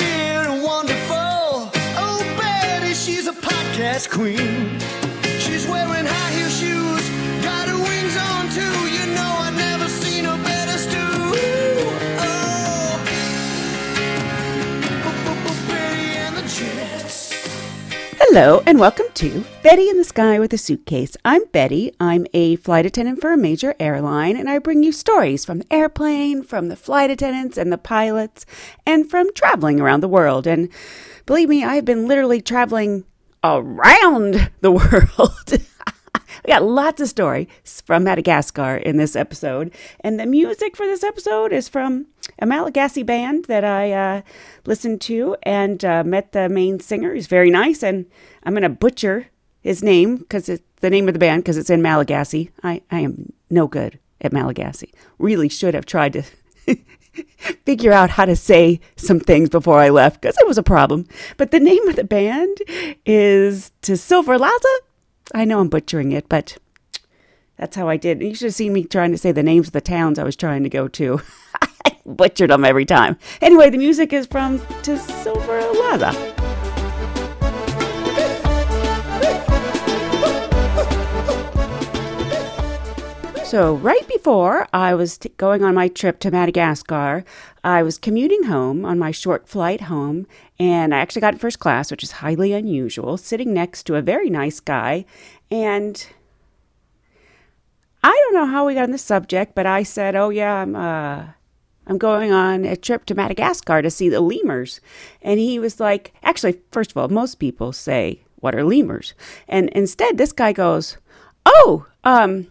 Weird and wonderful. Oh, Betty, she's a podcast queen. She's wearing high heel shoes, got her wings on too. Hello, and welcome to Betty in the Sky with a Suitcase. I'm Betty. I'm a flight attendant for a major airline, and I bring you stories from the airplane, from the flight attendants and the pilots, and from traveling around the world. And believe me, I've been literally traveling around the world. We got lots of stories from Madagascar in this episode, and the music for this episode is from a Malagasy band that I uh, listened to and uh, met the main singer. He's very nice, and I'm going to butcher his name because it's the name of the band because it's in Malagasy. I, I am no good at Malagasy. Really should have tried to figure out how to say some things before I left because it was a problem. But the name of the band is To Silver Laza. I know I'm butchering it, but that's how I did. You should have seen me trying to say the names of the towns I was trying to go to. I butchered them every time. Anyway, the music is from To Silver Laza. So, right before I was t- going on my trip to Madagascar, I was commuting home on my short flight home, and I actually got first class, which is highly unusual, sitting next to a very nice guy. And I don't know how we got on the subject, but I said, "Oh yeah, I'm uh, I'm going on a trip to Madagascar to see the lemurs," and he was like, "Actually, first of all, most people say." What are lemurs? And instead, this guy goes, Oh, um,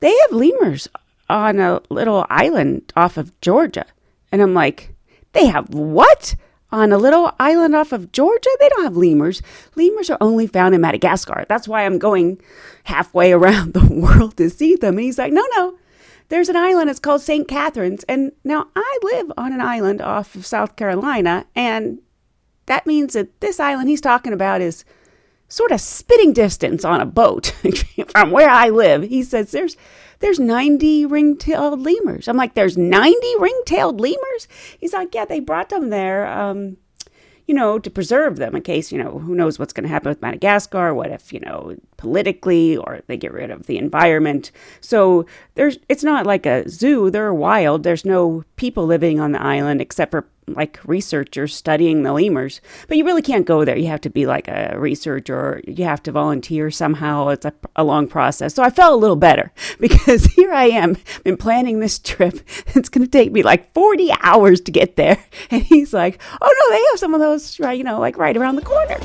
they have lemurs on a little island off of Georgia. And I'm like, they have what? On a little island off of Georgia? They don't have lemurs. Lemurs are only found in Madagascar. That's why I'm going halfway around the world to see them. And he's like, no, no. There's an island. It's called St. Catherines. And now I live on an island off of South Carolina. And that means that this island he's talking about is sort of spitting distance on a boat from where I live. He says there's there's 90 ring-tailed lemurs. I'm like, there's 90 ring-tailed lemurs? He's like, yeah, they brought them there, um, you know, to preserve them in case, you know, who knows what's going to happen with Madagascar? What if, you know, politically or they get rid of the environment? So there's, it's not like a zoo. They're wild. There's no people living on the island except for like researchers studying the lemurs. But you really can't go there. You have to be like a researcher you have to volunteer somehow. It's a, a long process. So I felt a little better because here I am, been planning this trip. It's going to take me like 40 hours to get there. And he's like, oh no, they have some of those, right, you know, like right around the corner.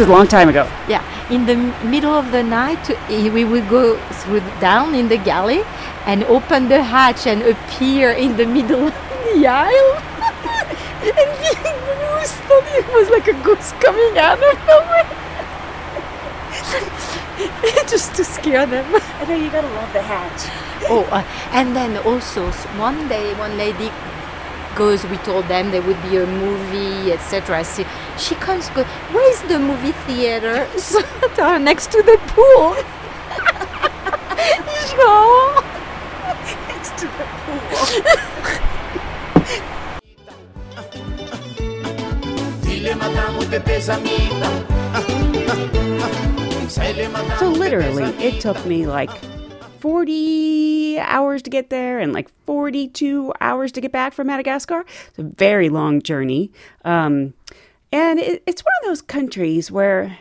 Is a long time ago. Yeah, in the middle of the night, we would go through down in the galley and open the hatch and appear in the middle of the aisle. and the goose thought it was like a ghost coming out of nowhere. Just to scare them. I know you gotta love the hatch. Oh, uh, and then also one day, one lady goes. We told them there would be a movie, etc. She, she comes, go, where's the movie theater? So, next to the pool. Je go, "Oh." Next to the pool. So literally, it took me like 40 hours to get there and like 42 hours to get back from Madagascar. It's a very long journey. Um, and it, it's one of those countries where,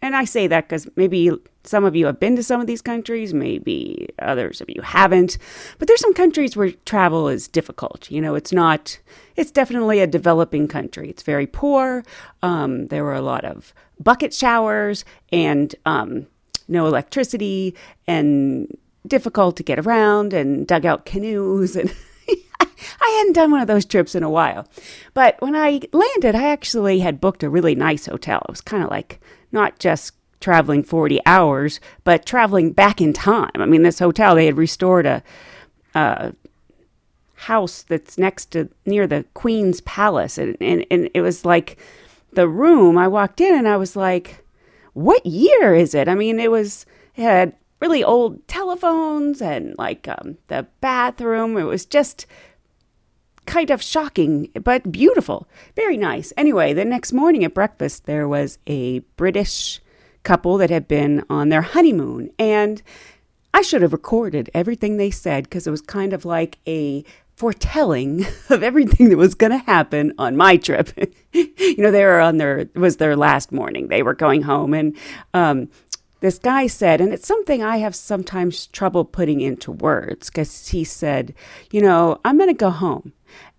and I say that because maybe some of you have been to some of these countries, maybe others of you haven't, but there's some countries where travel is difficult. You know, it's not, it's definitely a developing country. It's very poor. Um, there were a lot of bucket showers and, um, no electricity and difficult to get around and dugout canoes and I hadn't done one of those trips in a while. But when I landed, I actually had booked a really nice hotel. It was kind of like not just traveling 40 hours, but traveling back in time. I mean, this hotel, they had restored a, a house that's next to near the Queen's Palace. And, and, and it was like the room, I walked in and I was like, what year is it? I mean, it was, it had really old telephones and like um, the bathroom. It was just kind of shocking, but beautiful. Very nice. Anyway, the next morning at breakfast, there was a British couple that had been on their honeymoon. And I should have recorded everything they said because it was kind of like a foretelling of everything that was going to happen on my trip. you know, they were on their, was their last morning. They were going home. And um, this guy said, and it's something I have sometimes trouble putting into words because he said, you know, I'm going to go home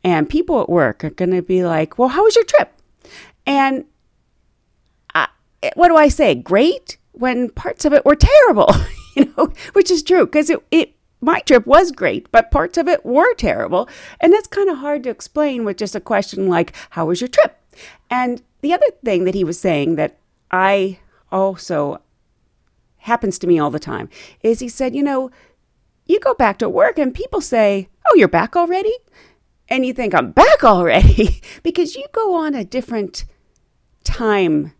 and people at work are going to be like, well, how was your trip? And I, what do I say? Great when parts of it were terrible, you know, which is true because it, it, my trip was great, but parts of it were terrible. And that's kind of hard to explain with just a question like, how was your trip? And the other thing that he was saying that I also happens to me all the time is he said, you know, you go back to work and people say, oh, you're back already? and you think I'm back already because you go on a different time.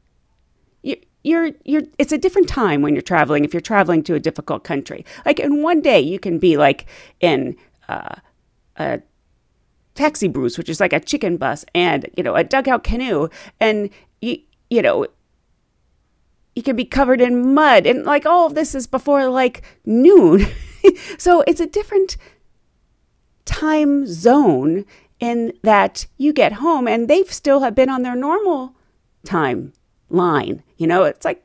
You, you're you're it's a different time when you're traveling if you're traveling to a difficult country. Like in one day you can be like in uh, a taxi bus, which is like a chicken bus, and you know a dugout canoe, and you you know you can be covered in mud, and like all of this is before like noon. so it's a different time zone in that you get home and they've still have been on their normal time line. You know, it's like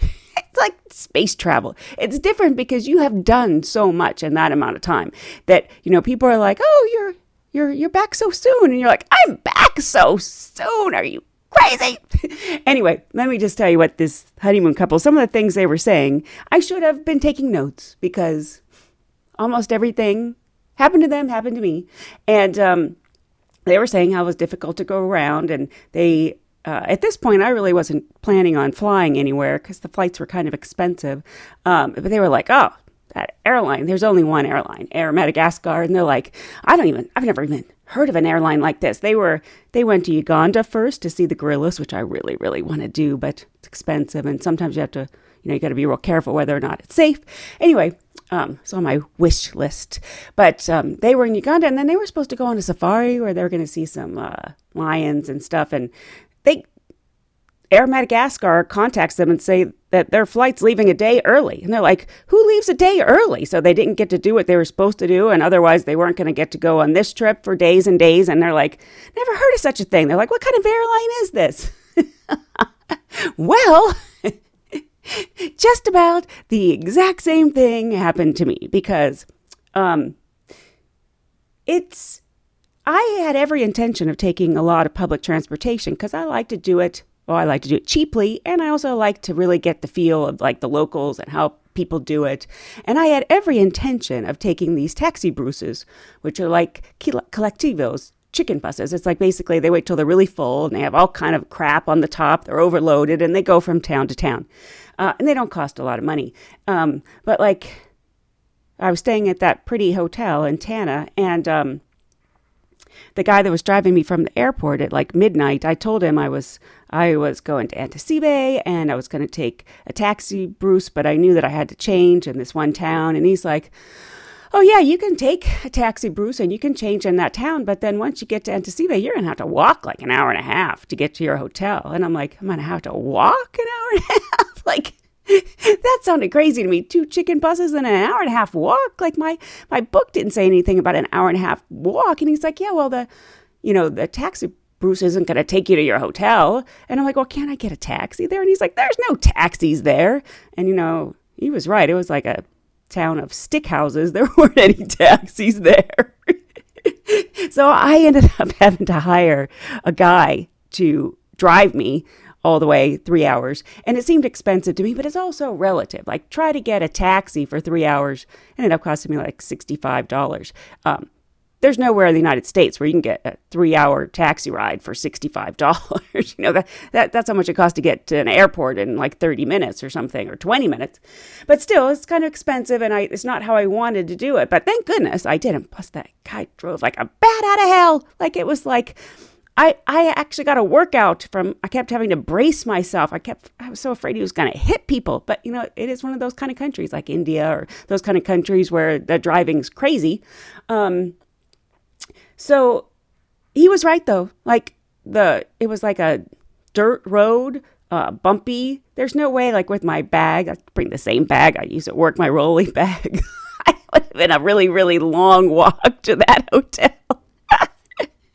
it's like space travel. It's different because you have done so much in that amount of time that, you know, people are like, "Oh, you're you're you're back so soon." And you're like, "I'm back so soon. Are you crazy?" anyway, let me just tell you what this honeymoon couple, some of the things they were saying, I should have been taking notes because almost everything happened to them, happened to me. And um, they were saying how it was difficult to go around. And they, uh, at this point, I really wasn't planning on flying anywhere because the flights were kind of expensive. Um, but they were like, oh, that airline, there's only one airline, Air Madagascar. And they're like, I don't even, I've never even heard of an airline like this. They were, they went to Uganda first to see the gorillas, which I really, really want to do, but it's expensive. And sometimes you have to, you know, you got to be real careful whether or not it's safe. Anyway, um, it's on my wish list. But um, they were in Uganda, and then they were supposed to go on a safari where they were going to see some uh, lions and stuff. And they, Air Madagascar contacts them and say that their flight's leaving a day early. And they're like, who leaves a day early? So they didn't get to do what they were supposed to do. And otherwise, they weren't going to get to go on this trip for days and days. And they're like, never heard of such a thing. They're like, what kind of airline is this? well, just about the exact same thing happened to me because um, it's I had every intention of taking a lot of public transportation because I like to do it. Well, I like to do it cheaply, and I also like to really get the feel of like the locals and how people do it. And I had every intention of taking these taxi brousses, which are like colectivos, chicken buses. It's like basically they wait till they're really full and they have all kind of crap on the top. They're overloaded and they go from town to town uh, and they don't cost a lot of money. Um, but like, I was staying at that pretty hotel in Tana, and um, the guy that was driving me from the airport at like midnight, I told him I was I was going to Entebbe and I was going to take a taxi, brousse, but I knew that I had to change in this one town, and he's like. Oh yeah, you can take a taxi, brousse, and you can change in that town. But then once you get to Entebbe, you're gonna have to walk like an hour and a half to get to your hotel. And I'm like, I'm gonna have to walk an hour and a half. like that sounded crazy to me. Two chicken buses and an hour and a half walk. Like my my book didn't say anything about an hour and a half walk. And he's like, yeah, well the, you know, the taxi brousse isn't going to take you to your hotel. And I'm like, well, can't I get a taxi there? And he's like, there's no taxis there. And you know, he was right. It was like a town of stick houses. There weren't any taxis there. so I ended up having to hire a guy to drive me all the way three hours. And it seemed expensive to me, but it's also relative. Like, try to get a taxi for three hours, ended up costing me like $65. Um, there's nowhere in the United States where you can get a three hour taxi ride for $65. you know, that, that, that's how much it costs to get to an airport in like 30 minutes or something, or 20 minutes. But still, it's kind of expensive and I, it's not how I wanted to do it. But thank goodness I didn't. Plus, that guy drove like a bat out of hell. Like it was like, I, I actually got a workout from I kept having to brace myself. I kept I was so afraid he was going to hit people. But you know, it is one of those kind of countries like India or those kind of countries where the driving's crazy. Um, so he was right though. Like the it was like a dirt road, uh, bumpy. There's no way like with my bag. I bring the same bag I use at work, my rolly bag. I would have been a really really long walk to that hotel.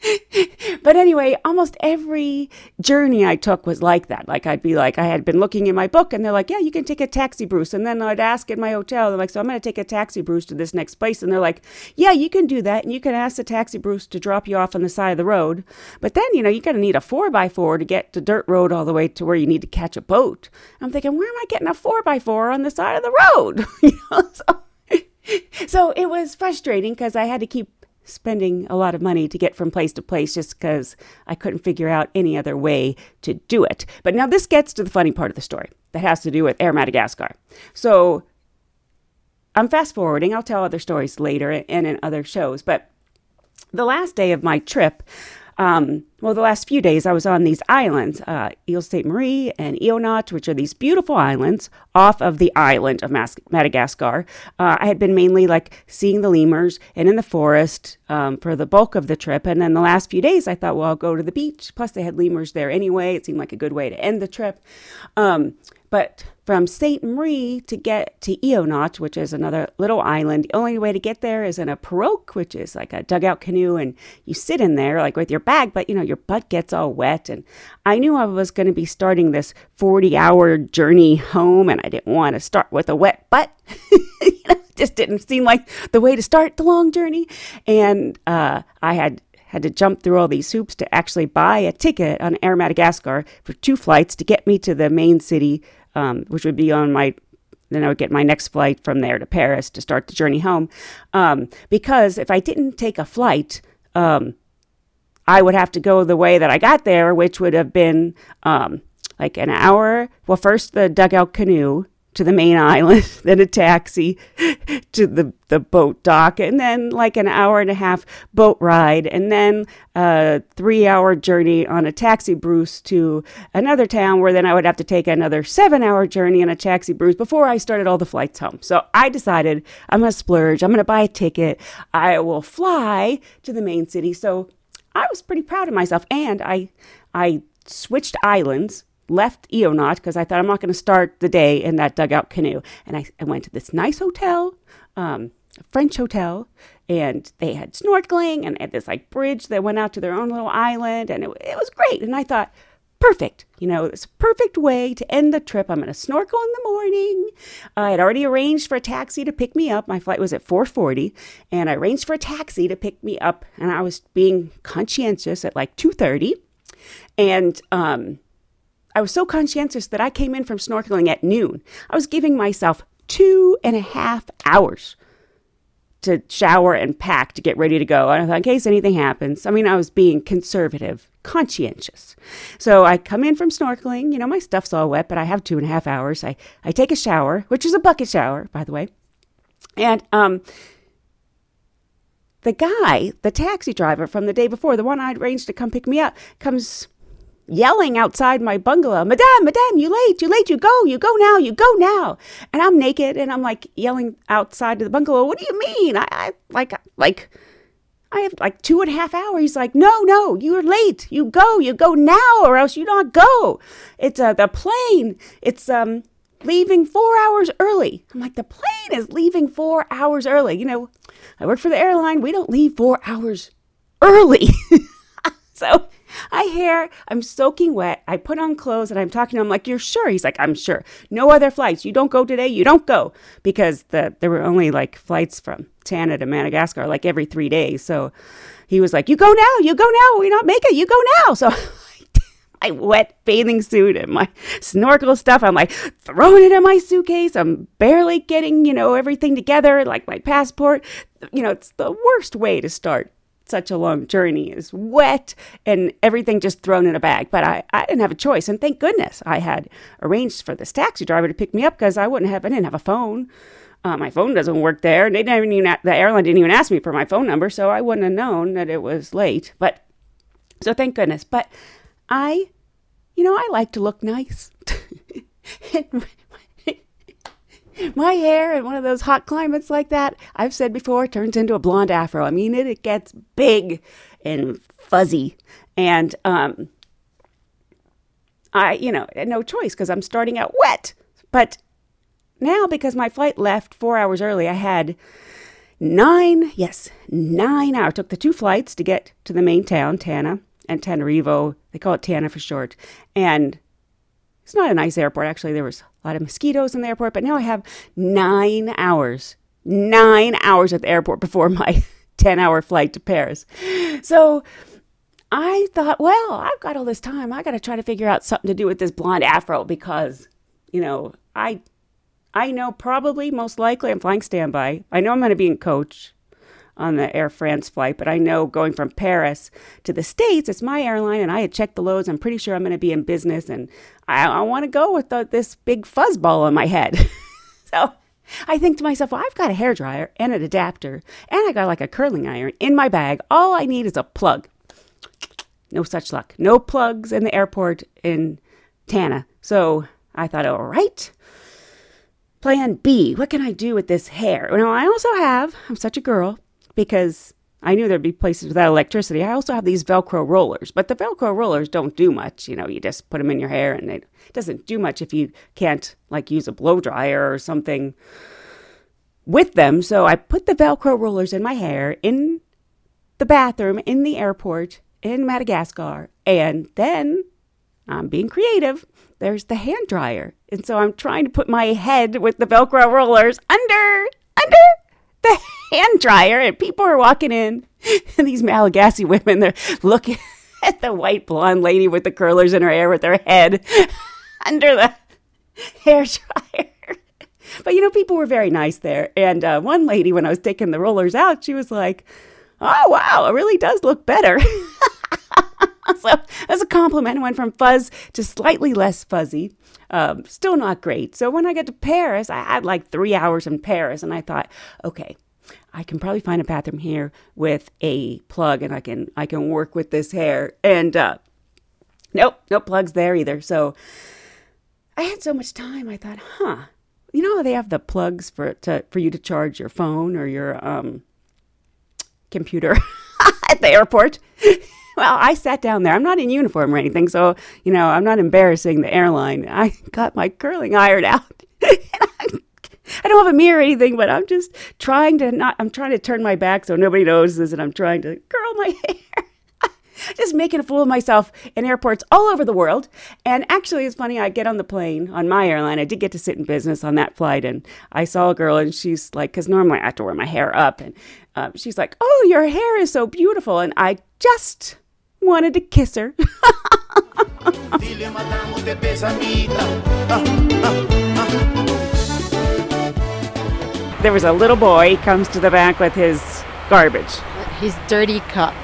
but anyway, almost every journey I took was like that. Like I'd be like, I had been looking in my book, and they're like, "Yeah, you can take a taxi, brousse." And then I'd ask in my hotel, they're like, "So I'm going to take a taxi, brousse, to this next place," and they're like, "Yeah, you can do that, and you can ask the taxi, brousse, to drop you off on the side of the road." But then, you know, you're going to need a four by four to get to dirt road all the way to where you need to catch a boat. I'm thinking, where am I getting a four by four on the side of the road? you know, so, so it was frustrating because I had to keep spending a lot of money to get from place to place just because I couldn't figure out any other way to do it. But now this gets to the funny part of the story that has to do with Air Madagascar. So I'm fast forwarding. I'll tell other stories later and in other shows. But the last day of my trip, um, well, the last few days I was on these islands, uh, Ile Sainte Marie and Île aux Nattes, which are these beautiful islands off of the island of Mas- Madagascar. Uh, I had been mainly like seeing the lemurs and in the forest um, for the bulk of the trip. And then the last few days I thought, well, I'll go to the beach. Plus, they had lemurs there anyway. It seemed like a good way to end the trip. Um, but from St. Marie to get to Île aux Nattes, which is another little island, the only way to get there is in a pirogue, which is like a dugout canoe, and you sit in there like with your bag, but you know, your butt gets all wet. And I knew I was going to be starting this 40 hour journey home, and I didn't want to start with a wet butt. you know, just didn't seem like the way to start the long journey. And uh, I had had to jump through all these hoops to actually buy a ticket on Air Madagascar for two flights to get me to the main city um, which would be on my then I would get my next flight from there to Paris to start the journey home. Um, because if I didn't take a flight, um, I would have to go the way that I got there, which would have been um, like an hour. Well, first the dugout canoe, to the main island, then a taxi to the, the boat dock, and then like an hour and a half boat ride, and then a three hour journey on a taxi brousse to another town where then I would have to take another seven hour journey on a taxi brousse before I started all the flights home. So I decided I'm going to splurge, I'm going to buy a ticket, I will fly to the main city. So I was pretty proud of myself, and I, I switched islands left Île aux Nattes because I thought I'm not going to start the day in that dugout canoe. And I, I went to this nice hotel, um, a French hotel, and they had snorkeling and had this like bridge that went out to their own little island, and it, it was great. And I thought, perfect. You know, it's a perfect way to end the trip. I'm going to snorkel in the morning. I had already arranged for a taxi to pick me up. My flight was at 4:40, and I arranged for a taxi to pick me up. And I was being conscientious at like 2:30, and um, I was so conscientious that I came in from snorkeling at noon. I was giving myself two and a half hours to shower and pack to get ready to go. And I thought, in case anything happens, I mean, I was being conservative, conscientious. So I come in from snorkeling, you know, my stuff's all wet, but I have two and a half hours. I, I take a shower, which is a bucket shower, by the way. And um, the guy, the taxi driver from the day before, the one I'd arranged to come pick me up, comes yelling outside my bungalow, Madame, Madame, you late, you late, you go, you go now, you go now. And I'm naked and I'm like yelling outside of the bungalow, What do you mean? I, I like, like, I have like two and a half hours. He's like, No, no, you're late. You go, you go now, or else you not go. It's uh, the plane. It's um leaving four hours early. I'm like, the plane is leaving four hours early. You know, I work for the airline. We don't leave four hours early. so I hear I'm soaking wet. I put on clothes and I'm talking to him like, "You're sure?" He's like, "I'm sure. No other flights. You don't go today. You don't go because the there were only like flights from Tana to Madagascar like every three days. So he was like, "You go now. You go now. We not make it. You go now." So my wet bathing suit and my snorkel stuff. I'm like throwing it in my suitcase. I'm barely getting, you know, everything together, like my passport. You know, it's the worst way to start such a long journey is wet and everything just thrown in a bag. But I, I didn't have a choice. And thank goodness I had arranged for this taxi driver to pick me up because I wouldn't have, I didn't have a phone. Uh, my phone doesn't work there. And They didn't even, the airline didn't even ask me for my phone number, so I wouldn't have known that it was late. But so thank goodness. But I, you know, I like to look nice. my hair in one of those hot climates like that, I've said before, turns into a blonde afro. I mean, it, it gets big and fuzzy. And um, I, you know, no choice because I'm starting out wet. But now, because my flight left four hours early, I had nine, yes, nine hours. Took the two flights to get to the main town, Tana Antananarivo. They call it Tana for short. And it's not a nice airport. Actually, there was a lot of mosquitoes in the airport, but now I have nine hours, nine hours at the airport before my 10 hour flight to Paris. So I thought, well, I've got all this time. I got to try to figure out something to do with this blonde afro because, you know, I I know probably most likely I'm flying standby. I know I'm going to be in coach on the Air France flight, but I know going from Paris to the States, it's my airline, and I had checked the loads. I'm pretty sure I'm going to be in business, and I, I want to go with the, this big fuzzball on my head. so I think to myself, well, I've got a hair dryer and an adapter, and I got like a curling iron in my bag. All I need is a plug. No such luck. No plugs in the airport in Tana. So I thought, all right. Plan B, what can I do with this hair? Now, I also have, I'm such a girl, because I knew there'd be places without electricity. I also have these Velcro rollers, but the Velcro rollers don't do much. You know, you just put them in your hair and it doesn't do much if you can't like use a blow dryer or something with them. So I put the Velcro rollers in my hair in the bathroom in the airport in Madagascar. And then I'm being creative. There's the hand dryer. And so I'm trying to put my head with the Velcro rollers under, under the hand dryer, and people are walking in, and these Malagasy women, they're looking at the white blonde lady with the curlers in her hair with her head under the hair dryer. But you know, people were very nice there. And uh, one lady, when I was taking the rollers out, she was like, Oh, wow, it really does look better. so as a compliment, I went from fuzz to slightly less fuzzy. Um, still not great. So when I got to Paris, I had like three hours in Paris, and I thought, okay, I can probably find a bathroom here with a plug, and I can I can work with this hair. And uh, nope, no plugs there either. So I had so much time. I thought, huh, you know, they have the plugs for to for you to charge your phone or your um, computer at the airport. well, I sat down there. I'm not in uniform or anything, so you know I'm not embarrassing the airline. I got my curling iron out. I don't have a mirror or anything, but I'm just trying to not. I'm trying to turn my back so nobody notices, and I'm trying to curl my hair. just making a fool of myself in airports all over the world. And actually, it's funny. I get on the plane on my airline. I did get to sit in business on that flight, and I saw a girl, and she's like, because normally I have to wear my hair up, and um, she's like, "Oh, your hair is so beautiful," and I just wanted to kiss her. there was a little boy he comes to the back with his garbage. His dirty cup.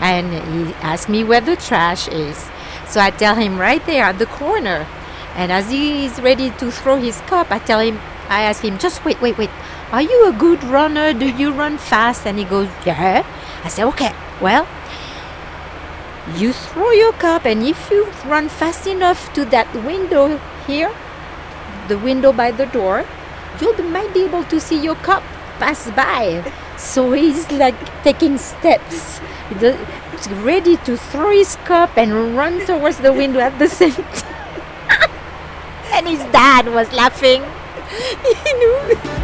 And he asked me where the trash is. So i tell him right there at the corner. And as he is ready to throw his cup i tell him i ask him just wait wait wait. Are you a good runner? Do you run fast? And he goes yeah. I say okay well you throw your cup and if you run fast enough to that window here the window by the door you might be able to see your cup pass by so he's like taking steps he's ready to throw his cup and run towards the window at the same time and his dad was laughing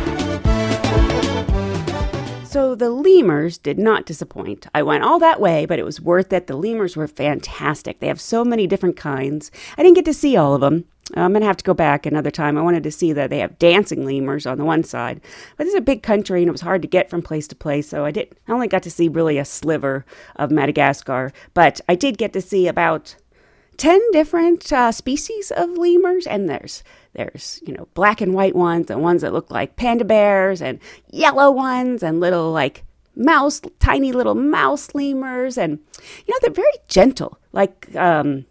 so the lemurs did not disappoint. I went all that way, but it was worth it. The lemurs were fantastic. They have so many different kinds. I didn't get to see all of them. I'm going to have to go back another time. I wanted to see that they have dancing lemurs on the one side. But this is a big country and it was hard to get from place to place, so I did I only got to see really a sliver of Madagascar, but I did get to see about 10 different uh, species of lemurs and there's there's you know black and white ones and ones that look like panda bears and yellow ones and little like mouse tiny little mouse lemurs and you know they're very gentle like um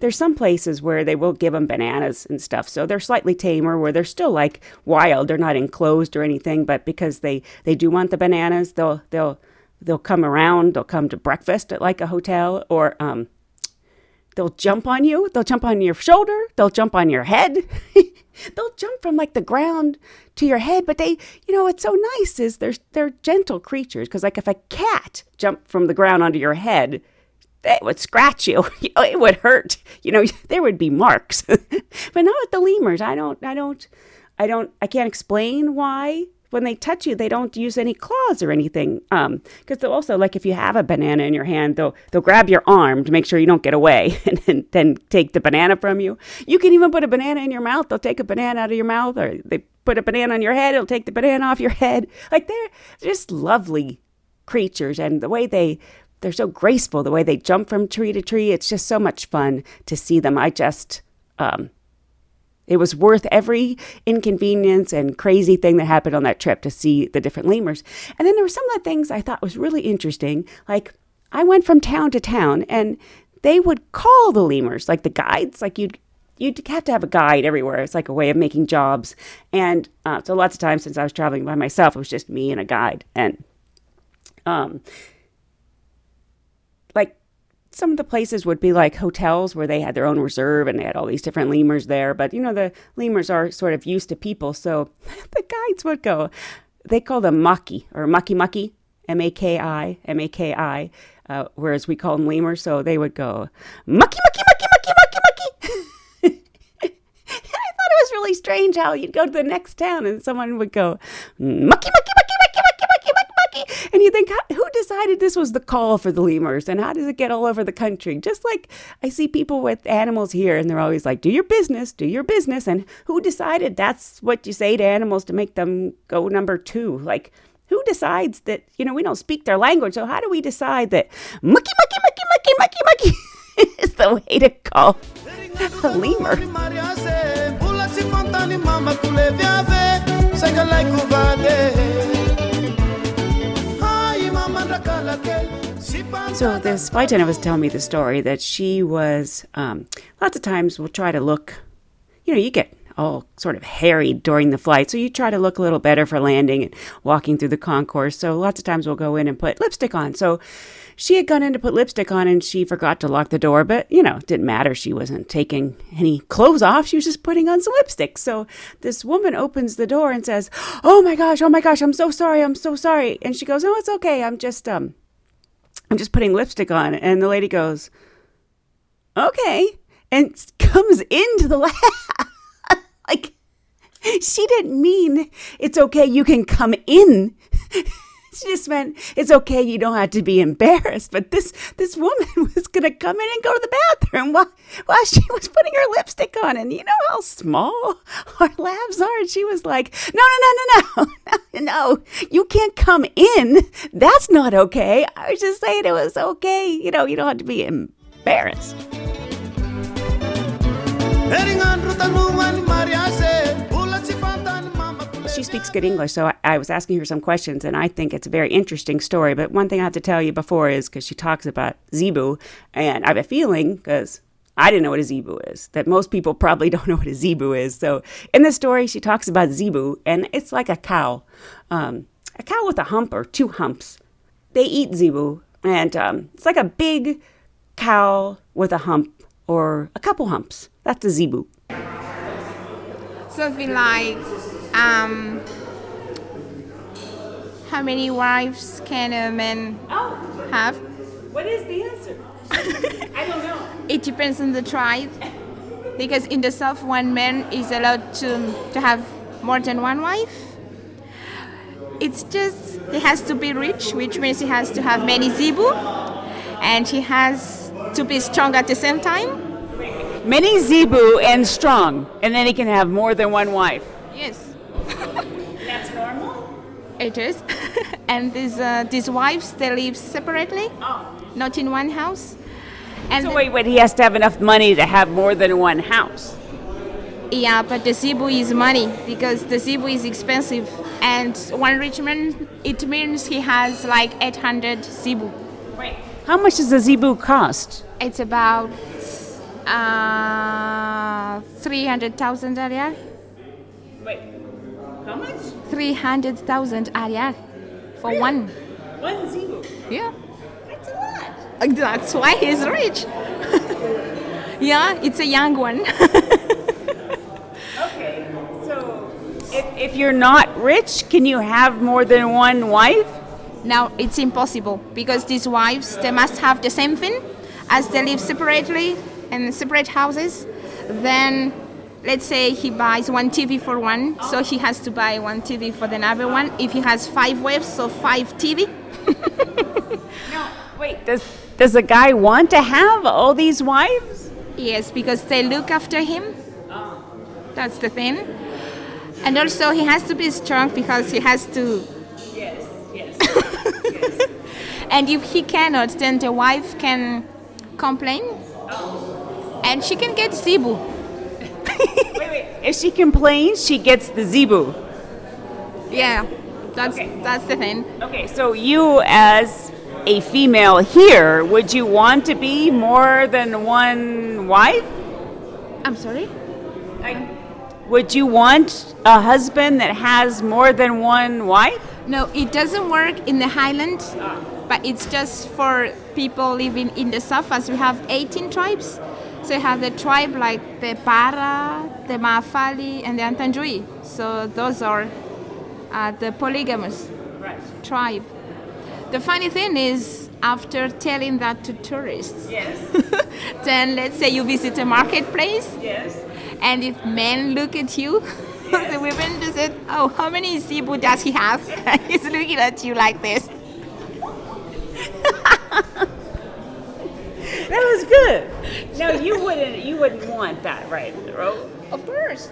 there's some places where they will give them bananas and stuff so they're slightly tamer where they're still like wild. They're not enclosed or anything but because they they do want the bananas they'll they'll they'll come around they'll come to breakfast at like a hotel or um they'll jump on you. They'll jump on your shoulder. They'll jump on your head. They'll jump from like the ground to your head but they you know what's so nice is they're they're gentle creatures because like if a cat jumped from the ground onto your head it would scratch you. it would hurt. You know, there would be marks. but not with the lemurs. I don't, I don't, I don't, I can't explain why when they touch you, they don't use any claws or anything. Um, because they'll also, like, if you have a banana in your hand, they'll, they'll grab your arm to make sure you don't get away and then take the banana from you. You can even put a banana in your mouth. They'll take a banana out of your mouth or they put a banana on your head. It'll take the banana off your head. Like, they're just lovely creatures. And the way they, they're so graceful the way they jump from tree to tree. It's just so much fun to see them. I just, um, it was worth every inconvenience and crazy thing that happened on that trip to see the different lemurs. And then there were some of the things I thought was really interesting. Like I went from town to town and they would call the lemurs, like the guides, like you'd you'd have to have a guide everywhere. It's like a way of making jobs. And uh, so lots of times since I was traveling by myself, it was just me and a guide. And um, some of the places would be like hotels where they had their own reserve and they had all these different lemurs there. But you know, the lemurs are sort of used to people, so the guides would go. They call them maki or mucky mucky, M A K I, M A K I, uh, whereas we call them lemurs. So they would go mucky mucky mucky mucky mucky mucky. I thought it was really strange how you'd go to the next town and someone would go mucky mucky mucky mucky mucky and you think who decided this was the call for the lemurs and how does it get all over the country? Just like I see people with animals here and they're always like, do your business, do your business. And who decided that's what you say to animals to make them go number two? Like, who decides that, you know, we don't speak their language. So how do we decide that mucky, mucky, mucky, mucky, mucky, mucky is the way to call a lemur? So this flight attendant was telling me the story that she was um, lots of times will try to look, you know, you get all sort of harried during the flight, so you try to look a little better for landing and walking through the concourse. So lots of times we'll go in and put lipstick on. So she had gone in to put lipstick on and she forgot to lock the door, but you know, didn't matter. She wasn't taking any clothes off. She was just putting on some lipstick. So this woman opens the door and says, "Oh my gosh, oh my gosh, I'm so sorry. I'm so sorry." And she goes, "Oh, it's okay. I'm just um I'm just putting lipstick on. And the lady goes, okay. And comes into the lav. like, she didn't mean it's okay, you can come in. she just meant it's okay, you don't have to be embarrassed. But this this woman was gonna come in and go to the bathroom while while she was putting her lipstick on. And you know how small our lavs are. And she was like, No, no, no, no, no, no, no, you can't come in. That's not okay. I was just saying it was okay. You know, you don't have to be embarrassed. She speaks good English, so I, I was asking her some questions, and I think it's a very interesting story. But one thing I have to tell you before is because she talks about zebu, and I have a feeling, because I didn't know what a zebu is, that most people probably don't know what a zebu is. So in the story, she talks about zebu, and it's like a cow, um, a cow with a hump or two humps. They eat zebu, and um, it's like a big cow with a hump or a couple humps. That's a zebu. Something like um, how many wives can a man Oh, have? what is the answer? I don't know. It depends on the tribe. Because in the south, one man is allowed to, to have more than one wife. It's just he has to be rich, which means he has to have many zebu, and he has to be strong at the same time. Many zebu and strong, and then he can have more than one wife. Yes, That's normal? It is. and these uh, these wives they live separately, not in one house, And So wait, wait, he has to have enough money to have more than one house. Yeah, but the zebu is money because the zebu is expensive, and one rich man it means he has like 800 zebu. Wait. How much does a zebu cost? It's about uh, 300,000 ariary. Wait. How much? 300,000 ariary for one. One zebu. Yeah, That's a lot. That's why he's rich. yeah, it's a young one. Okay. So if, if you're not rich, can you have more than one wife? Now it's impossible because these wives they must have the same thing as they live separately in separate houses. Then let's say he buys one TV for one, so he has to buy one TV for the other one. If he has five wives, so five TV. No. Wait. Does does a guy want to have all these wives? Yes, because they look after him. That's the thing. And also he has to be strong because he has to Yes. Yes. and if he cannot then the wife can complain and she can get Zebu. Wait, wait. If she complains, she gets the zebu. Yeah, that's Okay. that's the thing. Okay, so you as a female here, would you want to be more than one wife? I'm sorry. Would you want a husband that has more than one wife? No, it doesn't work in the Highlands, ah. but it's just for people living in the south. As we have 18 tribes, so you have the tribe like the Bara, the Mahafaly, and the Antandroy. So those are uh, the polygamous Right. tribe. The funny thing is, after telling that to tourists, Yes. then let's say you visit a marketplace, Yes. and if men look at you, the women just said, "Oh, how many zebu does he have?" He's looking at you like this. That was good. No, you wouldn't. You wouldn't want that, right? Ro? Of course.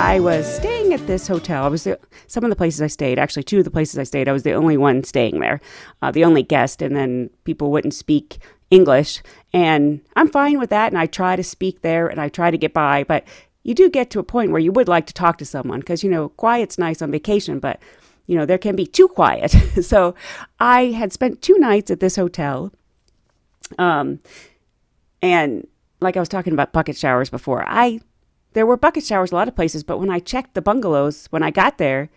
I was staying at this hotel. I was the, some of the places I stayed. Actually, two of the places I stayed, I was the only one staying there, uh, the only guest, and then people wouldn't speak English, and I'm fine with that. And I try to speak there, and I try to get by, but you do get to a point where you would like to talk to someone because you know quiet's nice on vacation, but you know there can be too quiet. so I had spent two nights at this hotel, um, and like I was talking about bucket showers before, I there were bucket showers a lot of places, but when I checked the bungalows when I got there,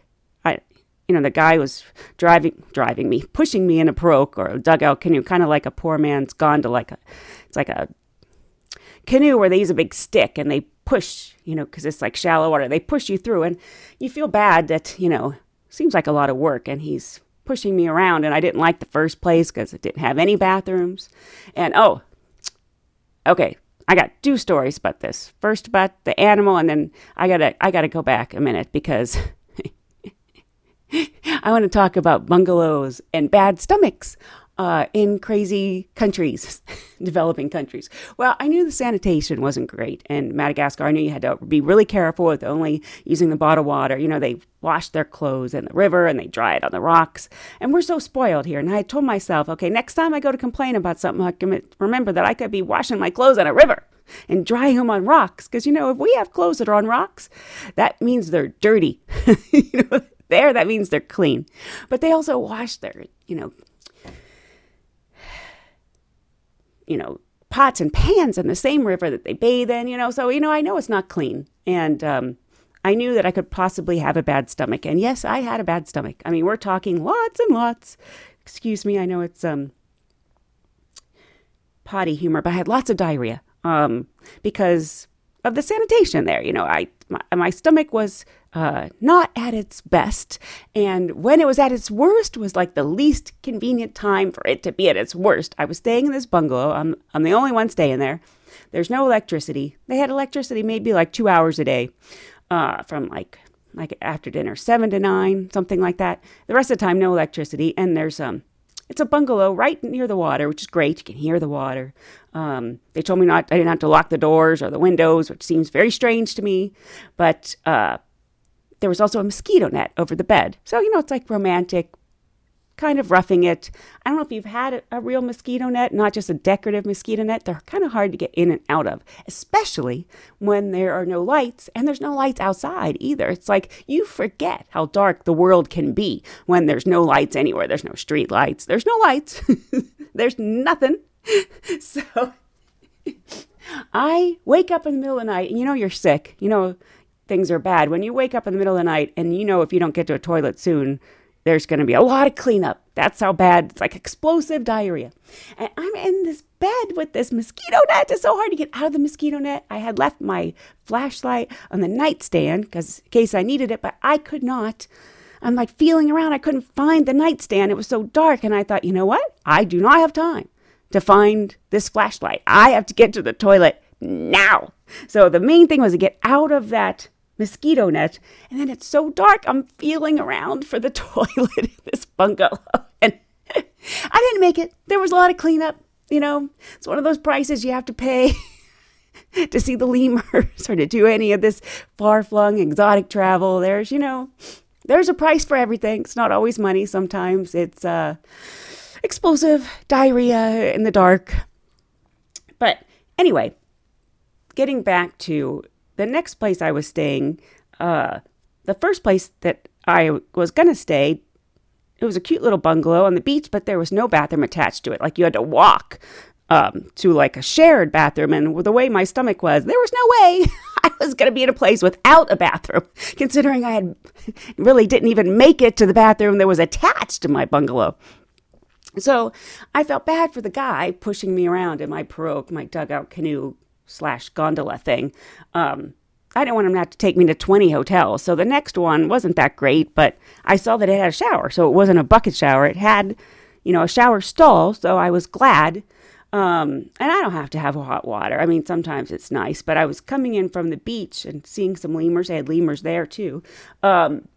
I you know the guy was driving driving me, pushing me in a pirogue or a dugout canoe, kind of like a poor man's gondola, like a it's like a canoe where they use a big stick and they push, you know, because it's like shallow water. They push you through, and you feel bad that you know seems like a lot of work, and he's pushing me around, and I didn't like the first place because it didn't have any bathrooms, and oh, okay. I got two stories about this. First about the animal, and then I gotta I gotta go back a minute because I want to talk about bungalows and bad stomachs uh, in crazy countries, developing countries. Well, I knew the sanitation wasn't great in Madagascar. I knew you had to be really careful with only using the bottled water. You know, they wash their clothes in the river and they dry it on the rocks. And we're so spoiled here. And I told myself, okay, next time I go to complain about something, I can remember that I could be washing my clothes in a river and drying them on rocks. Because, you know, if we have clothes that are on rocks, that means they're dirty. you know, there, that means they're clean. But they also wash their, you know, you know, pots and pans in the same river that they bathe in, you know. So, you know, I know it's not clean. And um, I knew that I could possibly have a bad stomach. And yes, I had a bad stomach. I mean, we're talking lots and lots. Excuse me, I know it's um potty humor, but I had lots of diarrhea um, because of the sanitation there. You know, I my, my stomach was uh, not at its best, and when it was at its worst was like the least convenient time for it to be at its worst. I was staying in this bungalow. I'm I'm the only one staying there. There's no electricity. They had electricity maybe like two hours a day, uh, from like like after dinner, seven to nine, something like that. The rest of the time, no electricity, and there's um it's a bungalow right near the water, which is great. You can hear the water. Um, they told me not I didn't have to lock the doors or the windows, which seems very strange to me. But uh, there was also a mosquito net over the bed, so you know it's like romantic, kind of roughing it. I don't know if you've had a, a real mosquito net, not just a decorative mosquito net. They're kind of hard to get in and out of, especially when there are no lights and there's no lights outside either. It's like you forget how dark the world can be when there's no lights anywhere. There's no street lights, there's no lights, there's nothing. So I wake up in the middle of the night and you know you're sick. You know things are bad. When you wake up in the middle of the night and you know if you don't get to a toilet soon, there's going to be a lot of cleanup. That's how bad it's like explosive diarrhea. And I'm in this bed with this mosquito net. It's so hard to get out of the mosquito net. I had left my flashlight on the nightstand because in case I needed it, but I could not. I'm like feeling around. I couldn't find the nightstand. It was so dark. And I thought, you know what? I do not have time to find this flashlight. I have to get to the toilet now. So the main thing was to get out of that mosquito net. And then it's so dark, I'm feeling around for the toilet in this bungalow. And I didn't make it. There was a lot of cleanup. You know, it's one of those prices you have to pay to see the lemurs or to do any of this far flung exotic travel. There's, you know, there's a price for everything. It's not always money. Sometimes it's uh, explosive diarrhea in the dark. But anyway, getting back to the next place I was staying, uh, the first place that I was going to stay, it was a cute little bungalow on the beach, but there was no bathroom attached to it. Like you had to walk um, to like a shared bathroom. And the way my stomach was, there was no way I was going to be in a place without a bathroom, considering I had really didn't even make it to the bathroom that was attached to my bungalow. So I felt bad for the guy pushing me around in my pirogue, my dugout canoe slash gondola thing. Um, I didn't want him have to take me to 20 hotels. So the next one wasn't that great, but I saw that it had a shower. So it wasn't a bucket shower. It had, you know, a shower stall. So I was glad. Um, and I don't have to have hot water. I mean, sometimes it's nice, but I was coming in from the beach and seeing some lemurs. They had lemurs there too. Um,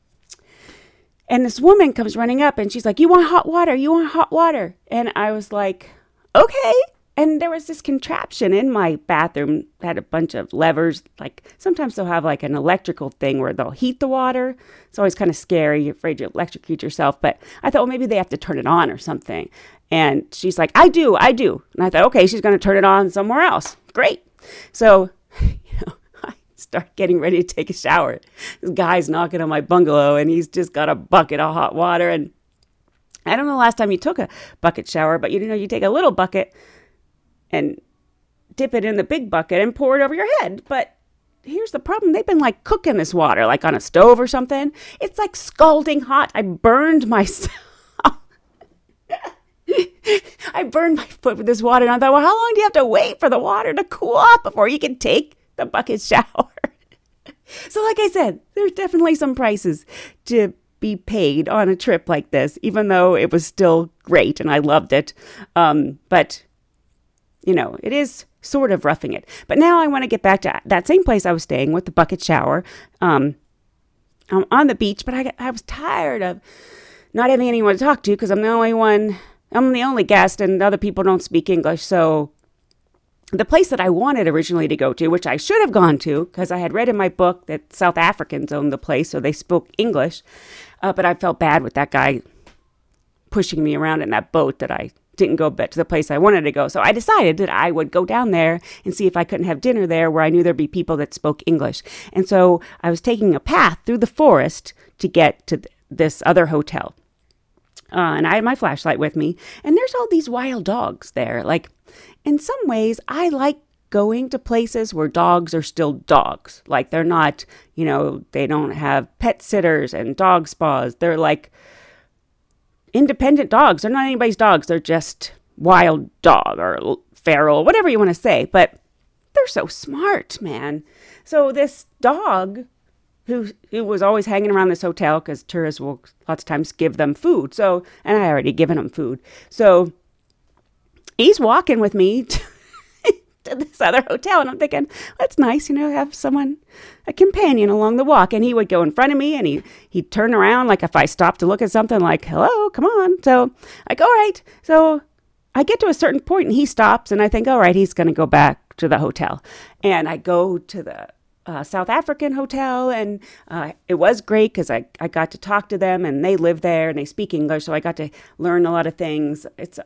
and this woman comes running up and she's like, You want hot water? You want hot water? And I was like, Okay. And there was this contraption in my bathroom that had a bunch of levers. Like sometimes they'll have like an electrical thing where they'll heat the water. It's always kind of scary. You're afraid you'll electrocute yourself. But I thought, well, maybe they have to turn it on or something. And she's like, I do, I do. And I thought, okay, she's going to turn it on somewhere else. Great. So, you know, I start getting ready to take a shower. This guy's knocking on my bungalow and he's just got a bucket of hot water. And I don't know the last time you took a bucket shower, but you know, you take a little bucket and dip it in the big bucket and pour it over your head. But here's the problem they've been like cooking this water, like on a stove or something. It's like scalding hot. I burned myself. I burned my foot with this water, and I thought, well, how long do you have to wait for the water to cool off before you can take the bucket shower? so, like I said, there's definitely some prices to be paid on a trip like this, even though it was still great and I loved it. Um, but you know, it is sort of roughing it. But now I want to get back to that same place I was staying with the bucket shower. Um, I'm on the beach, but I, I was tired of not having anyone to talk to because I'm the only one, I'm the only guest, and other people don't speak English. So the place that I wanted originally to go to, which I should have gone to because I had read in my book that South Africans owned the place, so they spoke English. Uh, but I felt bad with that guy pushing me around in that boat that I didn't go back to the place I wanted to go. So I decided that I would go down there and see if I couldn't have dinner there where I knew there'd be people that spoke English. And so I was taking a path through the forest to get to th- this other hotel. Uh, and I had my flashlight with me, and there's all these wild dogs there. Like, in some ways, I like going to places where dogs are still dogs. Like, they're not, you know, they don't have pet sitters and dog spas. They're like, independent dogs. They're not anybody's dogs. They're just wild dog or feral, whatever you want to say. But they're so smart, man. So this dog who who was always hanging around this hotel because tourists will lots of times give them food. So and I already given him food. So he's walking with me to this other hotel. And I'm thinking, that's nice, you know, have someone, a companion along the walk. And he would go in front of me and he, he'd turn around, like if I stopped to look at something, like, hello, come on. So like, all right. So I get to a certain point and he stops and I think, all right, he's going to go back to the hotel. And I go to the uh, South African hotel and uh, it was great because I, I got to talk to them and they live there and they speak English. So I got to learn a lot of things. It's,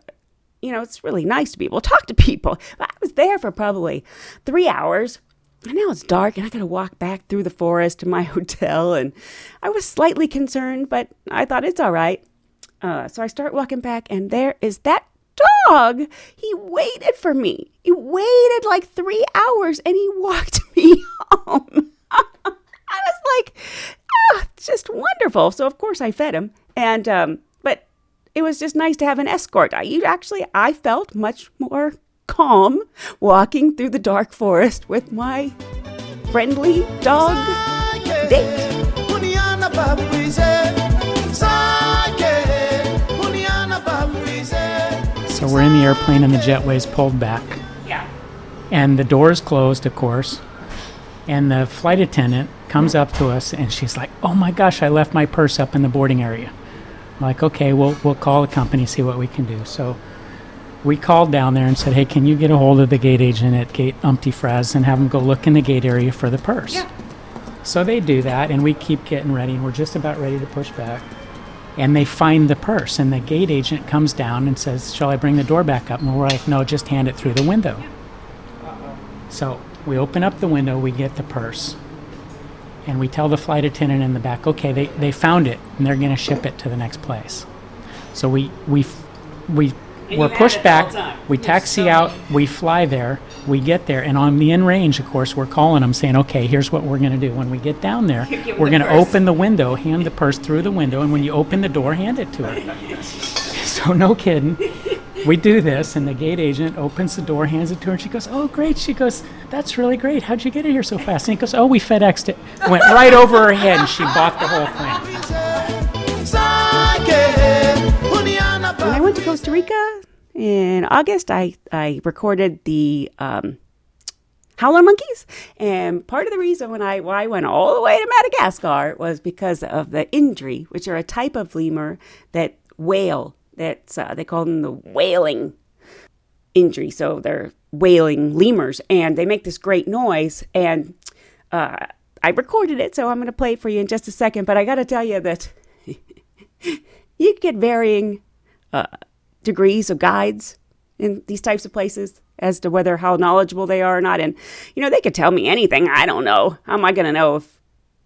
you know, it's really nice to be able to talk to people. I was there for probably three hours. And now it's dark and I got to walk back through the forest to my hotel. And I was slightly concerned, but I thought it's all right. Uh, so I start walking back, and there is that dog. He waited for me. He waited like three hours and he walked me home. I was like, oh, just wonderful. So of course I fed him, and um, it was just nice to have an escort. I you actually I felt much more calm walking through the dark forest with my friendly dog date. So we're in the airplane and the jetway's pulled back. Yeah. And the door's closed, of course. And the flight attendant comes up to us and she's like, Oh my gosh, I left my purse up in the boarding area. Like, okay, we'll, we'll call the company, see what we can do. So we called down there and said, Hey, can you get a hold of the gate agent at Gate Umpty Fraz and have them go look in the gate area for the purse? Yeah. So they do that, and we keep getting ready, and we're just about ready to push back. And they find the purse, and the gate agent comes down and says, Shall I bring the door back up? And we're like, No, just hand it through the window. So we open up the window, we get the purse, and we tell the flight attendant in the back, Okay, they, they found it, and they're going to ship it to the next place. So we, we, we, And we're pushed it the whole back, we taxi so out, we fly there, we get there, and on the in range, of course, we're calling them saying, okay, here's what we're going to do. When we get down there, You give 'em we're going to open the window, hand the purse through the window, and when you open the door, hand it to her. so, no kidding. We do this, and the gate agent opens the door, hands it to her, and she goes, Oh, great. She goes, That's really great. How'd you get it here so fast? And he goes, Oh, we FedExed it. Went right over her head, and she bought the whole thing. When I went to Costa Rica in August, I, I recorded the um, howler monkeys. And part of the reason when I, why I went all the way to Madagascar was because of the indri, which are a type of lemur that wail. That's uh, they call them the wailing indri. So they're wailing lemurs, and they make this great noise. And uh, I recorded it, so I'm going to play it for you in just a second. But I got to tell you that you get varying uh, degrees of guides in these types of places as to whether how knowledgeable they are or not. And you know, they could tell me anything. I don't know. How am I going to know if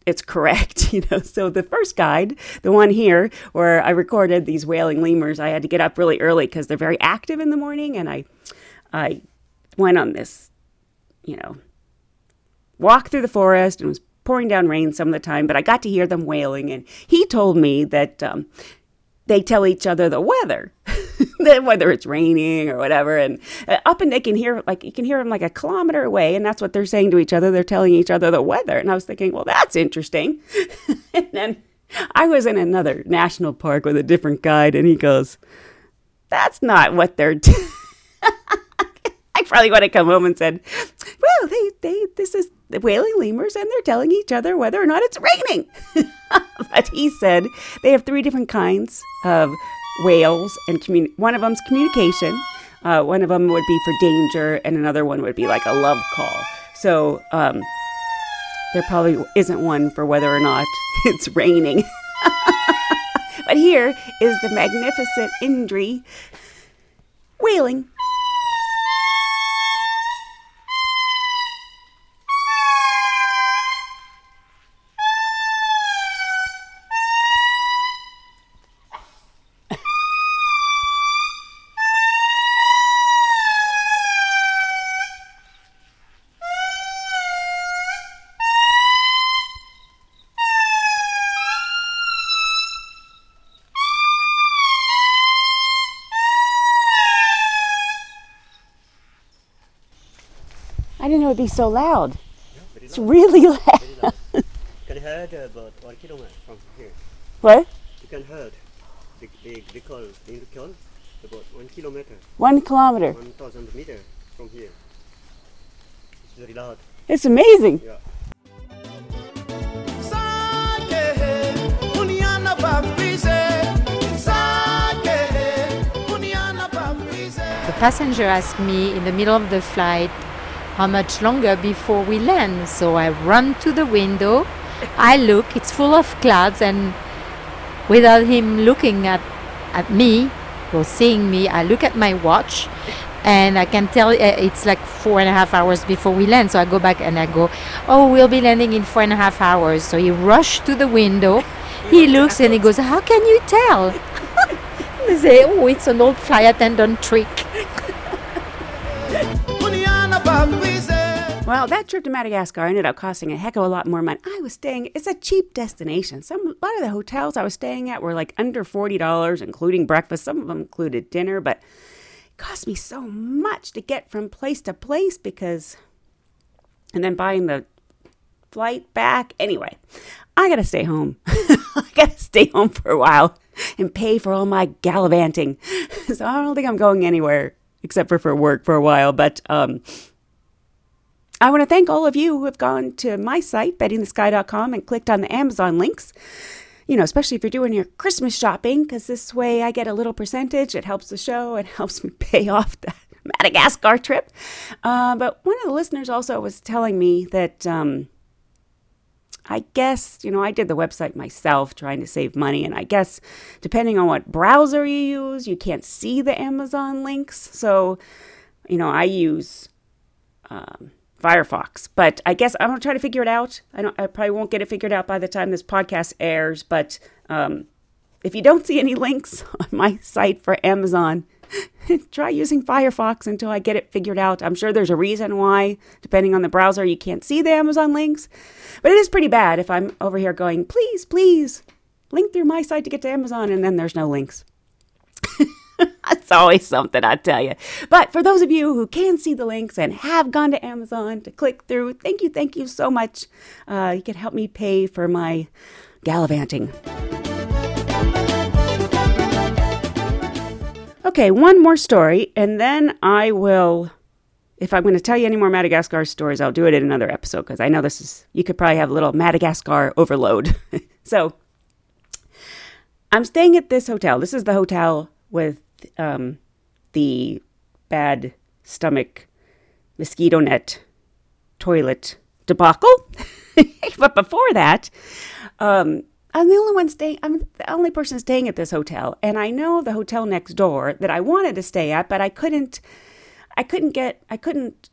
it's correct? You know. So the first guide, the one here where I recorded these wailing lemurs, I had to get up really early because they're very active in the morning, and I, I went on this, you know, walk through the forest and was pouring down rain some of the time, but I got to hear them wailing. And he told me that um, they tell each other the weather, whether it's raining or whatever. And uh, up and they can hear, like, you can hear them like a kilometer away. And that's what they're saying to each other. They're telling each other the weather. And I was thinking, well, that's interesting. and then I was in another national park with a different guide, and he goes, that's not what they're. T- I probably would have come home and said, "Well, they, they, this is the wailing lemurs, and they're telling each other whether or not it's raining." but he said they have three different kinds of wails, and commun- one of them's communication. Uh, one of them would be for danger, and another one would be like a love call. So um, there probably isn't one for whether or not it's raining. but here is the magnificent Indri wailing. Be so loud. It's really loud. You can heard about one kilometer from here. What? You can heard the the the call the call about one kilometer, One kilometer. one thousand meter from here. It's very loud. It's amazing. Yeah. Sake, Uniana Baptiste. Sake, Uniana Baptiste. The passenger asked me in the middle of the flight how much longer before we land. So I run to the window. I look, it's full of clouds, and without him looking at, at me or seeing me, I look at my watch and I can tell uh, it's like four and a half hours before we land. So I go back and I go, Oh, we'll be landing in four and a half hours. So he rushed to the window. He looks and he goes, How can you tell? I say, Oh, it's an old flight attendant trick. Well, that trip to Madagascar ended up costing a heck of a lot more money. I was staying, it's a cheap destination. Some, a lot of the hotels I was staying at were like under $40, including breakfast. Some of them included dinner, but it cost me so much to get from place to place because, and then buying the flight back. Anyway, I gotta stay home. I gotta stay home for a while and pay for all my gallivanting. so I don't think I'm going anywhere except for for work for a while, but, um, I want to thank all of you who have gone to my site, bettyinthesky.com, and clicked on the Amazon links. You know, especially if you're doing your Christmas shopping, because this way I get a little percentage. It helps the show. It helps me pay off the Madagascar trip. Uh, but one of the listeners also was telling me that um, I guess, you know, I did the website myself trying to save money. And I guess depending on what browser you use, you can't see the Amazon links. So, you know, I use um, Firefox. But I guess I'm gonna try to figure it out. I don't. I probably won't get it figured out by the time this podcast airs. But um, if you don't see any links on my site for Amazon, try using Firefox until I get it figured out. I'm sure there's a reason why, depending on the browser, you can't see the Amazon links. But it is pretty bad if I'm over here going, please, please, link through my site to get to Amazon, and then there's no links. That's always something, I tell you. But for those of you who can see the links and have gone to Amazon to click through, thank you, thank you so much. Uh, you can help me pay for my gallivanting. Okay, one more story, and then I will. If I'm going to tell you any more Madagascar stories, I'll do it in another episode because I know this is. You could probably have a little Madagascar overload. so, I'm staying at this hotel. This is the hotel with um, the bad stomach mosquito net toilet debacle. but before that, um, I'm the only one staying. I'm the only person staying at this hotel, and I know the hotel next door that I wanted to stay at, but I couldn't. I couldn't get. I couldn't.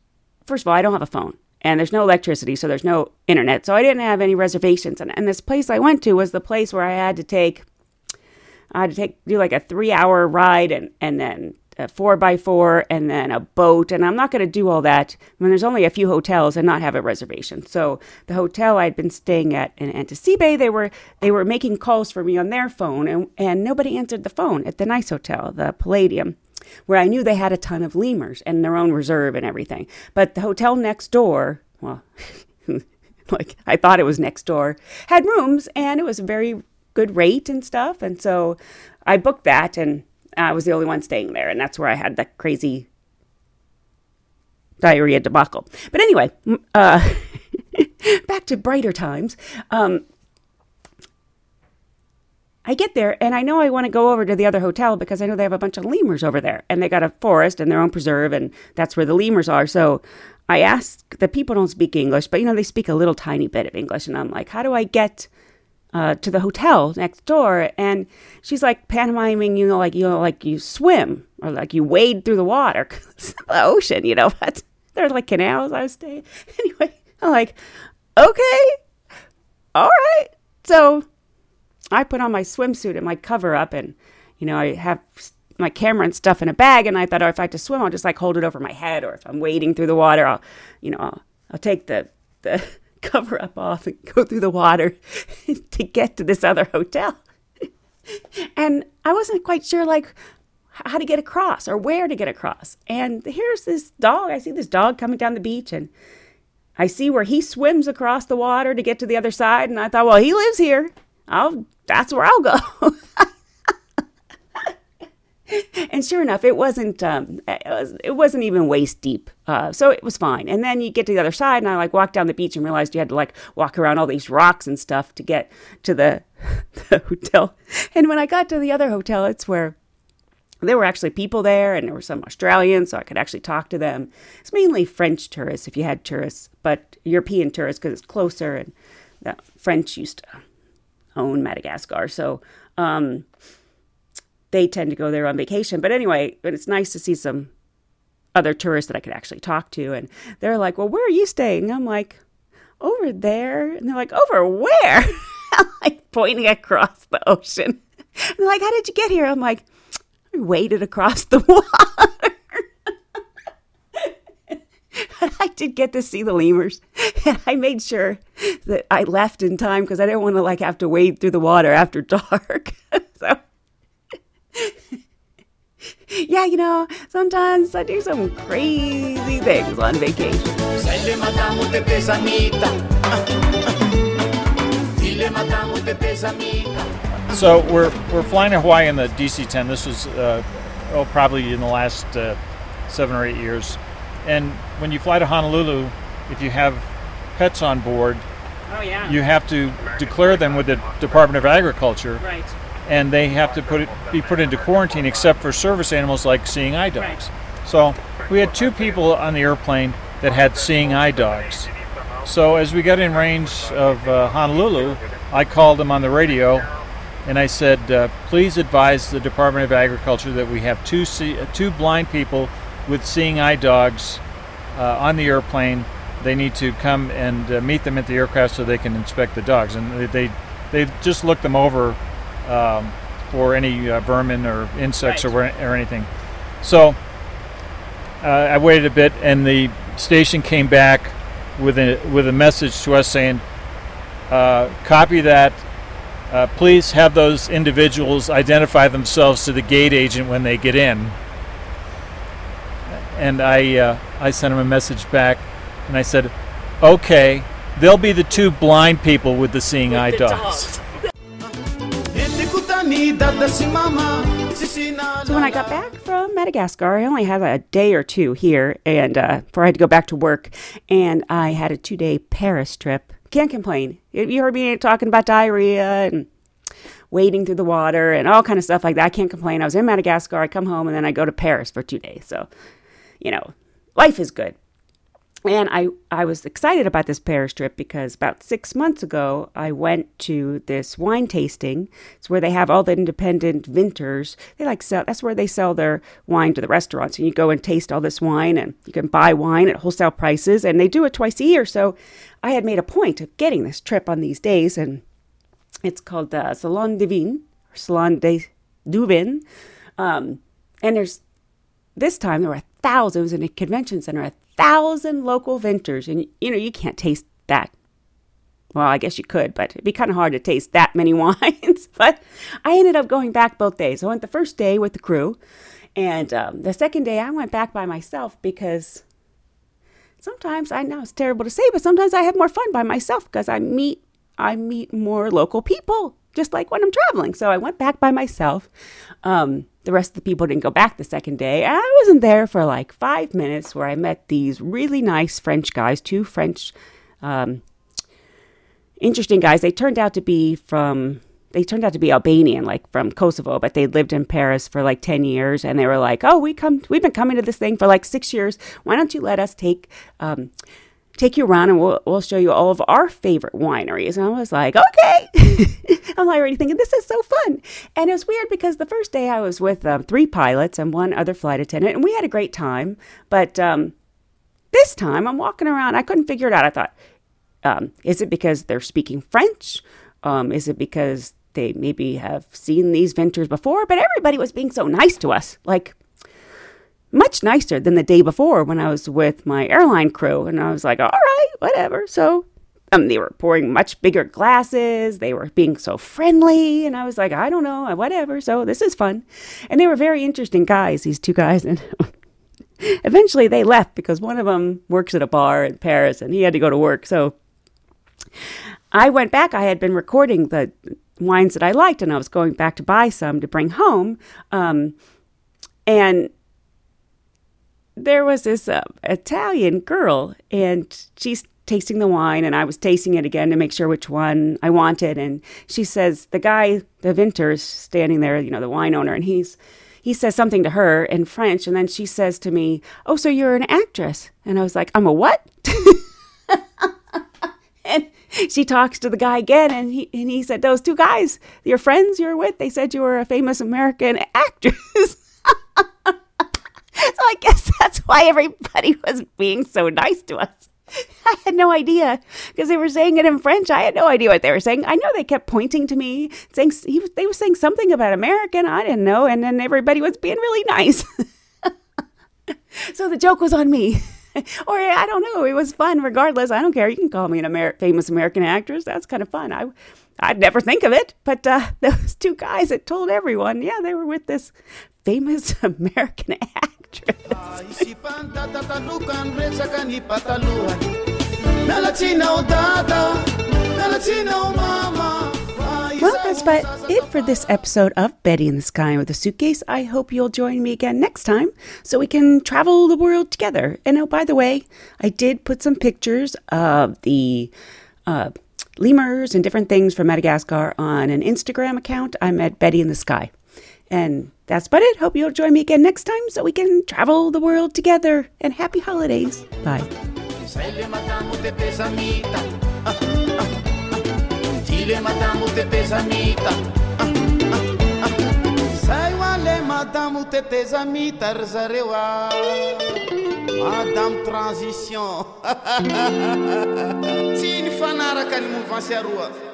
First of all, I don't have a phone, and there's no electricity, so there's no internet, so I didn't have any reservations. And, and this place I went to was the place where I had to take. I had to take do like a three hour ride and and then a four by four and then a boat. And I'm not going to do all that when there's only a few hotels and not have a reservation. So the hotel I'd been staying at in Anticipe, they were they were making calls for me on their phone, and and nobody answered the phone at the nice hotel, the Palladium. Where I knew they had a ton of lemurs and their own reserve and everything. But the hotel next door, well, like I thought it was next door, had rooms and it was very good rate and stuff. And so I booked that and I was the only one staying there. And that's where I had that crazy diarrhea debacle. But anyway, uh, back to brighter times. Um, I get there and I know I want to go over to the other hotel because I know they have a bunch of lemurs over there and they got a forest and their own preserve and that's where the lemurs are. So I ask the people don't speak English, but you know, they speak a little tiny bit of English and I'm like, how do I get uh, to the hotel next door? And she's like pantomiming, you know, like, you know, like you swim or like you wade through the water, the ocean, you know, but there's like canals I was. Anyway, I'm like, okay, all right. So I put on my swimsuit and my cover up, and you know I have my camera and stuff in a bag. And I thought, oh, if I have to swim, I'll just like hold it over my head, or if I'm wading through the water, I'll, you know, I'll, I'll take the the cover up off and go through the water to get to this other hotel. and I wasn't quite sure like how to get across or where to get across. And here's this dog. I see this dog coming down the beach, and I see where he swims across the water to get to the other side, and I thought, well, he lives here. I'll that's where I'll go. and sure enough, it wasn't. Um, it, was, wasn't even waist deep, uh, so it was fine. And then you get to the other side, and I like walked down the beach and realized you had to like walk around all these rocks and stuff to get to the, the hotel. And when I got to the other hotel, it's where there were actually people there and there were some Australians, so I could actually talk to them. It's mainly French tourists if you had tourists, but European tourists because it's closer and the French used to own Madagascar. So um, they tend to go there on vacation. But anyway, it's nice to see some other tourists that I could actually talk to. And they're like, Well, where are you staying? I'm like, Over there. And they're like, Over where? I'm like pointing across the ocean. And they're like, How did you get here? I'm like, I waded across the water. but I did get to see the lemurs, and I made sure that I left in time because I didn't want to like have to wade through the water after dark. so, yeah, you know, sometimes I do some crazy things on vacation. Se le matamos te pesamita. Si le matamos te pesamita. So we're we're flying to Hawaii in the DC-10. This was uh, oh probably in the last uh, seven or eight years. And when you fly to Honolulu, if you have pets on board, Oh yeah. you have to declare them with the Department of Agriculture, right. And they have to put it, be put into quarantine except for service animals like seeing eye dogs. So we had two people on the airplane that had seeing eye dogs. So as we got in range of uh, Honolulu, I called them on the radio, and I said, uh, "Please advise the Department of Agriculture that we have two see- uh, two blind people with seeing eye dogs uh, on the airplane. They need to come and uh, meet them at the aircraft so they can inspect the dogs. And they they, they just looked them over um, for any uh, vermin or insects or, or anything. So uh, I waited a bit, and the station came back with a with a message to us saying, uh, "Copy that. Uh, please have those individuals identify themselves to the gate agent when they get in." And I uh, I sent him a message back, and I said, "Okay, they'll be the two blind people with the seeing eye dogs." So when I got back from Madagascar, I only had a day or two here, and uh, before I had to go back to work, and I had a two-day Paris trip. Can't complain. You heard me talking about diarrhea and wading through the water and all kind of stuff like that. I can't complain. I was in Madagascar. I come home and then I go to Paris for two days. So, you know, life is good. And I, I was excited about this Paris trip because about six months ago, I went to this wine tasting. It's where they have all the independent vintners. They like sell, that's where they sell their wine to the restaurants. And you go and taste all this wine and you can buy wine at wholesale prices. And they do it twice a year. So I had made a point of getting this trip on these days. And it's called the Salon de Vin, or Salon de du Vin. Um, and there's this time there were thousands. In a convention center, a thousand local vintners, and you know you can't taste that. Well, I guess you could, but it'd be kind of hard to taste that many wines. but I ended up going back both days. I went the first day with the crew, and um, the second day I went back by myself because sometimes I know it's terrible to say, but sometimes I have more fun by myself because I meet I meet more local people, just like when I'm traveling. So I went back by myself. Um, the rest of the people didn't go back the second day. I wasn't there for like five minutes where I met these really nice French guys, two French, um, interesting guys. They turned out to be from, they turned out to be Albanian, like from Kosovo, but they lived in Paris for like 10 years. And they were like, oh, we come, we've been coming to this thing for like six years. Why don't you let us take, um, take you around and we'll, we'll show you all of our favorite wineries. And I was like, okay. I'm already thinking, this is so fun. And it was weird because the first day I was with um, three pilots and one other flight attendant, and we had a great time. But um, this time I'm walking around, I couldn't figure it out. I thought, um, is it because they're speaking French? Um, is it because they maybe have seen these ventures before? But everybody was being so nice to us. Like, much nicer than the day before when I was with my airline crew. And I was like, all right, whatever. So um, they were pouring much bigger glasses. They were being so friendly. And I was like, I don't know, whatever. So this is fun. And they were very interesting guys, these two guys. And eventually they left because one of them works at a bar in Paris and he had to go to work. So I went back. I had been recording the wines that I liked and I was going back to buy some to bring home. Um, And there was this uh, Italian girl, and she's tasting the wine, and I was tasting it again to make sure which one I wanted. And she says, the guy, the vintner, is standing there, you know, the wine owner, and he's he says something to her in French, and then she says to me, "Oh, so you're an actress?" And I was like, "I'm a what?" and she talks to the guy again, and he and he said, "Those two guys, your friends you're with, they said you were a famous American actress." so I guess that's why everybody was being so nice to us. I had no idea because they were saying it in French. I had no idea what they were saying. I know they kept pointing to me, saying he they were saying something about American. I didn't know, and then everybody was being really nice. so the joke was on me. or I don't know. It was fun, regardless. I don't care. You can call me an Amer- famous American actress. That's kind of fun. I, I'd never think of it, but uh, those two guys that told everyone, yeah, they were with this famous American actress. Well, that's about it for this episode of Betty in the Sky with a Suitcase. I hope you'll join me again next time so we can travel the world together. And oh, by the way, I did put some pictures of the uh, lemurs and different things from Madagascar on an Instagram account. I'm at Betty in the Sky. And that's about it. Hope you'll join me again next time so we can travel the world together. And happy holidays. Bye. Madamo transition